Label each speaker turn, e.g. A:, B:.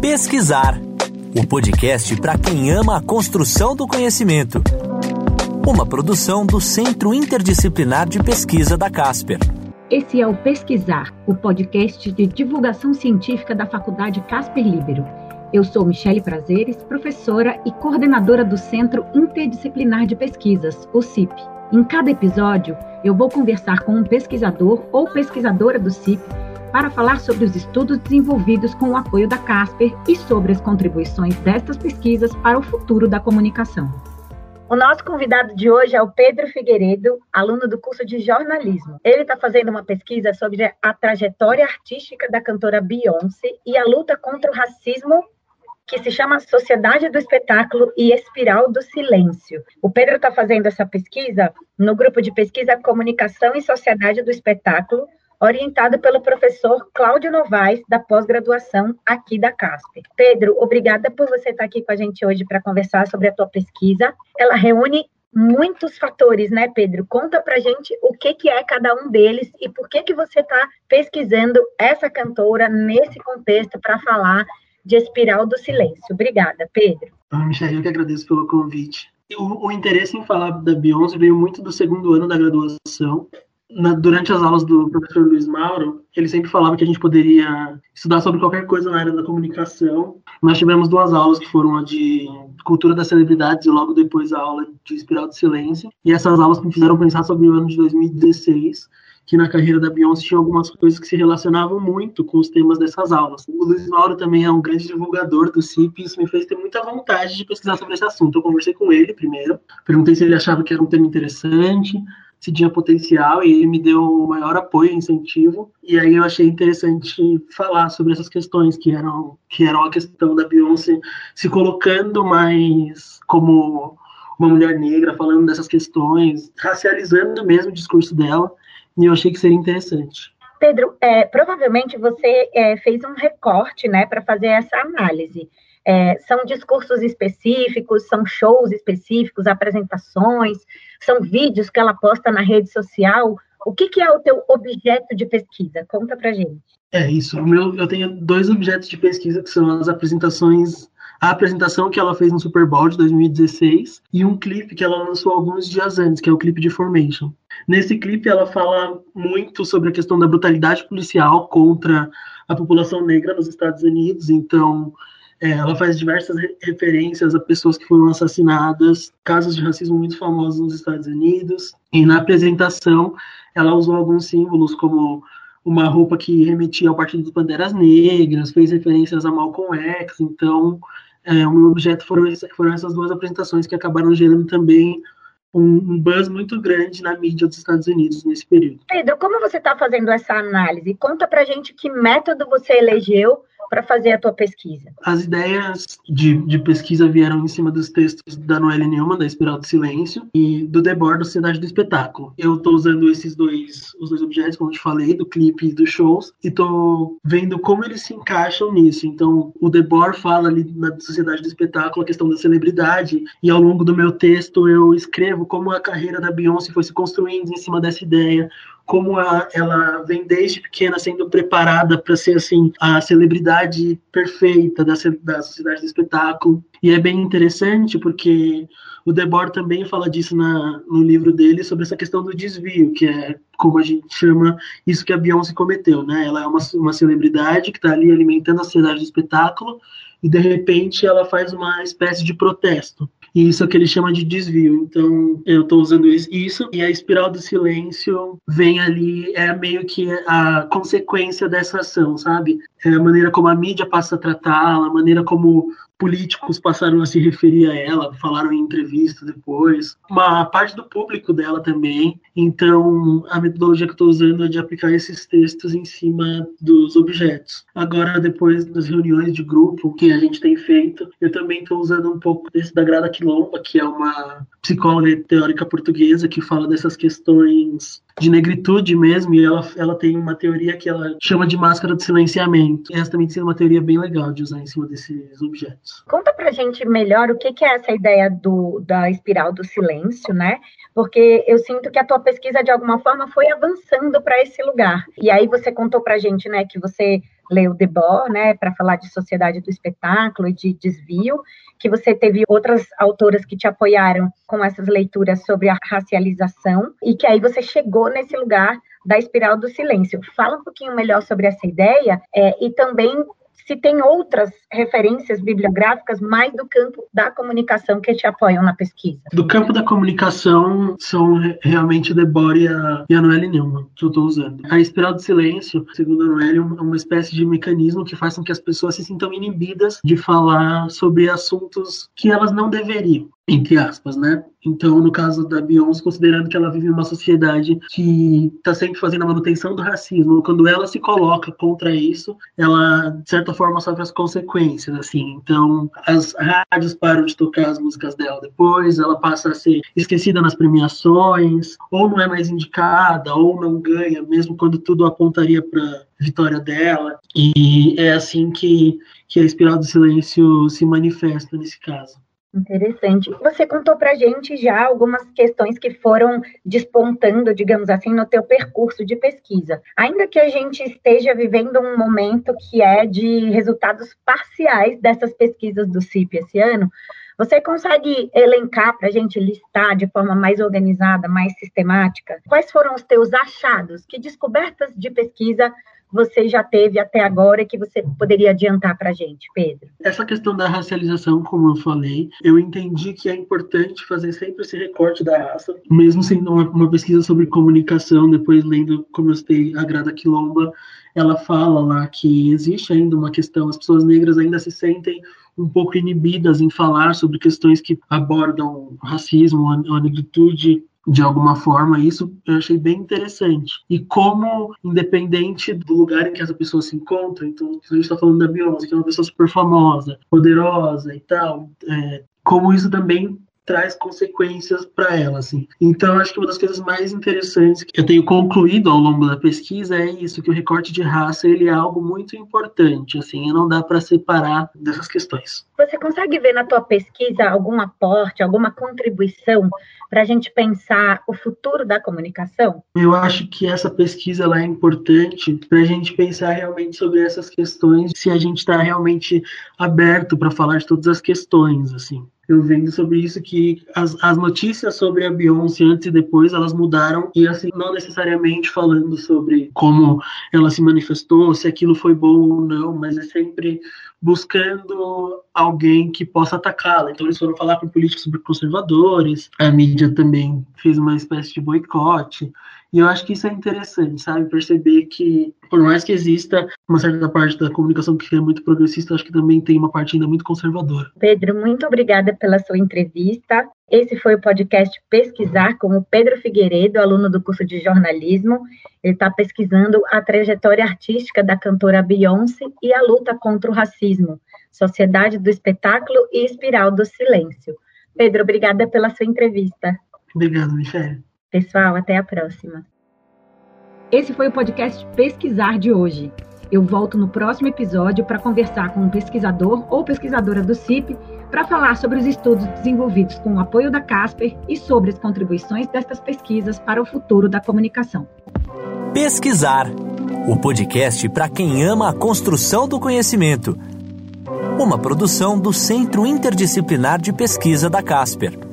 A: Pesquisar o podcast para quem ama a construção do conhecimento. Uma produção do Centro Interdisciplinar de Pesquisa da Casper.
B: Esse é o Pesquisar, o podcast de divulgação científica da Faculdade Casper Libero. Eu sou Michele Prazeres, professora e coordenadora do Centro Interdisciplinar de Pesquisas, o CIP. Em cada episódio, eu vou conversar com um pesquisador ou pesquisadora do CIP para falar sobre os estudos desenvolvidos com o apoio da Casper e sobre as contribuições destas pesquisas para o futuro da comunicação. O nosso convidado de hoje é o Pedro Figueiredo, aluno do curso de jornalismo. Ele está fazendo uma pesquisa sobre a trajetória artística da cantora Beyoncé e a luta contra o racismo que se chama Sociedade do Espetáculo e Espiral do Silêncio. O Pedro está fazendo essa pesquisa no grupo de pesquisa Comunicação e Sociedade do Espetáculo, orientado pelo professor Cláudio Novaes, da pós-graduação aqui da CASP. Pedro, obrigada por você estar aqui com a gente hoje para conversar sobre a tua pesquisa. Ela reúne muitos fatores, né, Pedro? Conta pra gente o que, que é cada um deles e por que, que você está pesquisando essa cantora nesse contexto para falar de Espiral do Silêncio. Obrigada, Pedro.
C: Ah, Michelle, eu que agradeço pelo convite. O, o interesse em falar da Beyoncé veio muito do segundo ano da graduação, na, durante as aulas do professor Luiz Mauro, ele sempre falava que a gente poderia estudar sobre qualquer coisa na área da comunicação. Nós tivemos duas aulas que foram a de cultura das celebridades e logo depois a aula de Espiral do Silêncio. E essas aulas me fizeram pensar sobre o ano de 2016, que na carreira da Beyoncé tinha algumas coisas que se relacionavam muito com os temas dessas aulas. O Luiz Mauro também é um grande divulgador do CIP e isso me fez ter muita vontade de pesquisar sobre esse assunto. Eu conversei com ele primeiro, perguntei se ele achava que era um tema interessante, se tinha potencial e ele me deu o maior apoio e incentivo. E aí eu achei interessante falar sobre essas questões que eram que eram a questão da Beyoncé se colocando mais como uma mulher negra, falando dessas questões, racializando mesmo o discurso dela. E eu achei que seria interessante.
B: Pedro, é, provavelmente você é, fez um recorte, né, para fazer essa análise. É, são discursos específicos, são shows específicos, apresentações, são vídeos que ela posta na rede social. O que, que é o teu objeto de pesquisa? Conta pra gente.
C: É isso. O meu, eu tenho dois objetos de pesquisa que são as apresentações a apresentação que ela fez no Super Bowl de 2016 e um clipe que ela lançou alguns dias antes, que é o clipe de Formation. Nesse clipe ela fala muito sobre a questão da brutalidade policial contra a população negra nos Estados Unidos, então é, ela faz diversas referências a pessoas que foram assassinadas, casos de racismo muito famosos nos Estados Unidos. E na apresentação, ela usou alguns símbolos como uma roupa que remetia ao Partido dos Banderas Negras, fez referências a Malcolm X. Então, é, o meu objeto foram, foram essas duas apresentações que acabaram gerando também um, buzz muito grande na mídia dos Estados Unidos nesse período.
B: Pedro, como você está fazendo essa análise? Conta pra gente que método você elegeu para fazer a tua pesquisa?
C: As ideias de, de, pesquisa vieram em cima dos textos da Noelle Neumann, da Espiral do Silêncio, e do Debord, da Sociedade do Espetáculo. Eu estou usando esses dois, os dois objetos, como eu te falei, do clipe e dos shows, e estou vendo como eles se encaixam nisso. Então, o Debord fala ali na Sociedade do Espetáculo a questão da celebridade, e ao longo do meu texto eu escrevo como a carreira da Beyoncé foi se construindo em cima dessa ideia, como a, ela vem desde pequena sendo preparada para ser assim a celebridade perfeita da, da sociedade do espetáculo. E é bem interessante porque o Debord também fala disso na, no livro dele sobre essa questão do desvio, que é como a gente chama isso que a Beyoncé cometeu, né? Ela é uma, uma celebridade que está ali alimentando a sociedade do espetáculo e de repente ela faz uma espécie de protesto. E isso é o que ele chama de desvio. Então, eu estou usando isso, e a espiral do silêncio vem ali, é meio que a consequência dessa ação, sabe? É a maneira como a mídia passa a tratá-la, a maneira como políticos passaram a se referir a ela, falaram em entrevistas depois, uma parte do público dela também. Então, a metodologia que eu estou usando é de aplicar esses textos em cima dos objetos. Agora, depois das reuniões de grupo que a gente tem feito, eu também estou usando um pouco desse da Grada Quilomba, que é uma psicóloga teórica portuguesa que fala dessas questões de negritude mesmo, e ela, ela tem uma teoria que ela chama de máscara de silenciamento. Essa também tem uma teoria bem legal de usar em cima desses objetos.
B: Conta pra gente melhor o que, que é essa ideia do, da espiral do silêncio, né? Porque eu sinto que a tua pesquisa, de alguma forma, foi avançando para esse lugar. E aí você contou pra gente, né, que você leu Debord, né, para falar de sociedade do espetáculo e de desvio, que você teve outras autoras que te apoiaram com essas leituras sobre a racialização e que aí você chegou nesse lugar da espiral do silêncio. Fala um pouquinho melhor sobre essa ideia é, e também se tem outras referências bibliográficas mais do campo da comunicação que te apoiam na pesquisa.
C: Do campo da comunicação são realmente Debord e a, e a Noelle Neumann, que eu estou usando. A espiral do silêncio, segundo a Noelle, é uma espécie de mecanismo que faz com que as pessoas se sintam inibidas de falar sobre assuntos que elas não deveriam entre aspas, né? Então, no caso da Beyoncé, considerando que ela vive uma sociedade que está sempre fazendo a manutenção do racismo, quando ela se coloca contra isso, ela, de certa forma, sofre as consequências, assim. Então, as rádios param de tocar as músicas dela depois, ela passa a ser esquecida nas premiações, ou não é mais indicada, ou não ganha, mesmo quando tudo apontaria para vitória dela. E é assim que, que a espiral do silêncio se manifesta nesse caso.
B: Interessante. Você contou para gente já algumas questões que foram despontando, digamos assim, no teu percurso de pesquisa. Ainda que a gente esteja vivendo um momento que é de resultados parciais dessas pesquisas do CIP esse ano, você consegue elencar para a gente listar de forma mais organizada, mais sistemática, quais foram os teus achados? Que descobertas de pesquisa você já teve até agora que você poderia adiantar para a gente, Pedro?
C: Essa questão da racialização, como eu falei, eu entendi que é importante fazer sempre esse recorte da raça, mesmo sendo uma, uma pesquisa sobre comunicação, depois lendo, como eu citei, a Grada Quilomba, ela fala lá que existe ainda uma questão, as pessoas negras ainda se sentem um pouco inibidas em falar sobre questões que abordam racismo, a negritude, de alguma forma, isso eu achei bem interessante. E como, independente do lugar em que essa pessoa se encontra, então a gente está falando da Beyoncé, que é uma pessoa super famosa, poderosa e tal, é, como isso também traz consequências para ela, assim. Então, acho que uma das coisas mais interessantes que eu tenho concluído ao longo da pesquisa é isso, que o recorte de raça, ele é algo muito importante, assim, e não dá para separar dessas questões.
B: Você consegue ver na tua pesquisa algum aporte, alguma contribuição para a gente pensar o futuro da comunicação?
C: Eu acho que essa pesquisa ela é importante para a gente pensar realmente sobre essas questões, se a gente está realmente aberto para falar de todas as questões, assim eu vendo sobre isso que as, as notícias sobre a Beyoncé antes e depois elas mudaram e assim não necessariamente falando sobre como ela se manifestou, se aquilo foi bom ou não, mas é sempre buscando alguém que possa atacá-la. Então eles foram falar com políticos conservadores, a mídia também fez uma espécie de boicote. E eu acho que isso é interessante, sabe? Perceber que, por mais que exista uma certa parte da comunicação que é muito progressista, acho que também tem uma parte ainda muito conservadora.
B: Pedro, muito obrigada pela sua entrevista. Esse foi o podcast Pesquisar com o Pedro Figueiredo, aluno do curso de jornalismo. Ele está pesquisando a trajetória artística da cantora Beyoncé e a luta contra o racismo, sociedade do espetáculo e espiral do silêncio. Pedro, obrigada pela sua entrevista.
C: Obrigado, Michelle.
B: Pessoal, até a próxima. Esse foi o podcast Pesquisar de hoje. Eu volto no próximo episódio para conversar com um pesquisador ou pesquisadora do CIP para falar sobre os estudos desenvolvidos com o apoio da Casper e sobre as contribuições destas pesquisas para o futuro da comunicação.
A: Pesquisar o podcast para quem ama a construção do conhecimento. Uma produção do Centro Interdisciplinar de Pesquisa da Casper.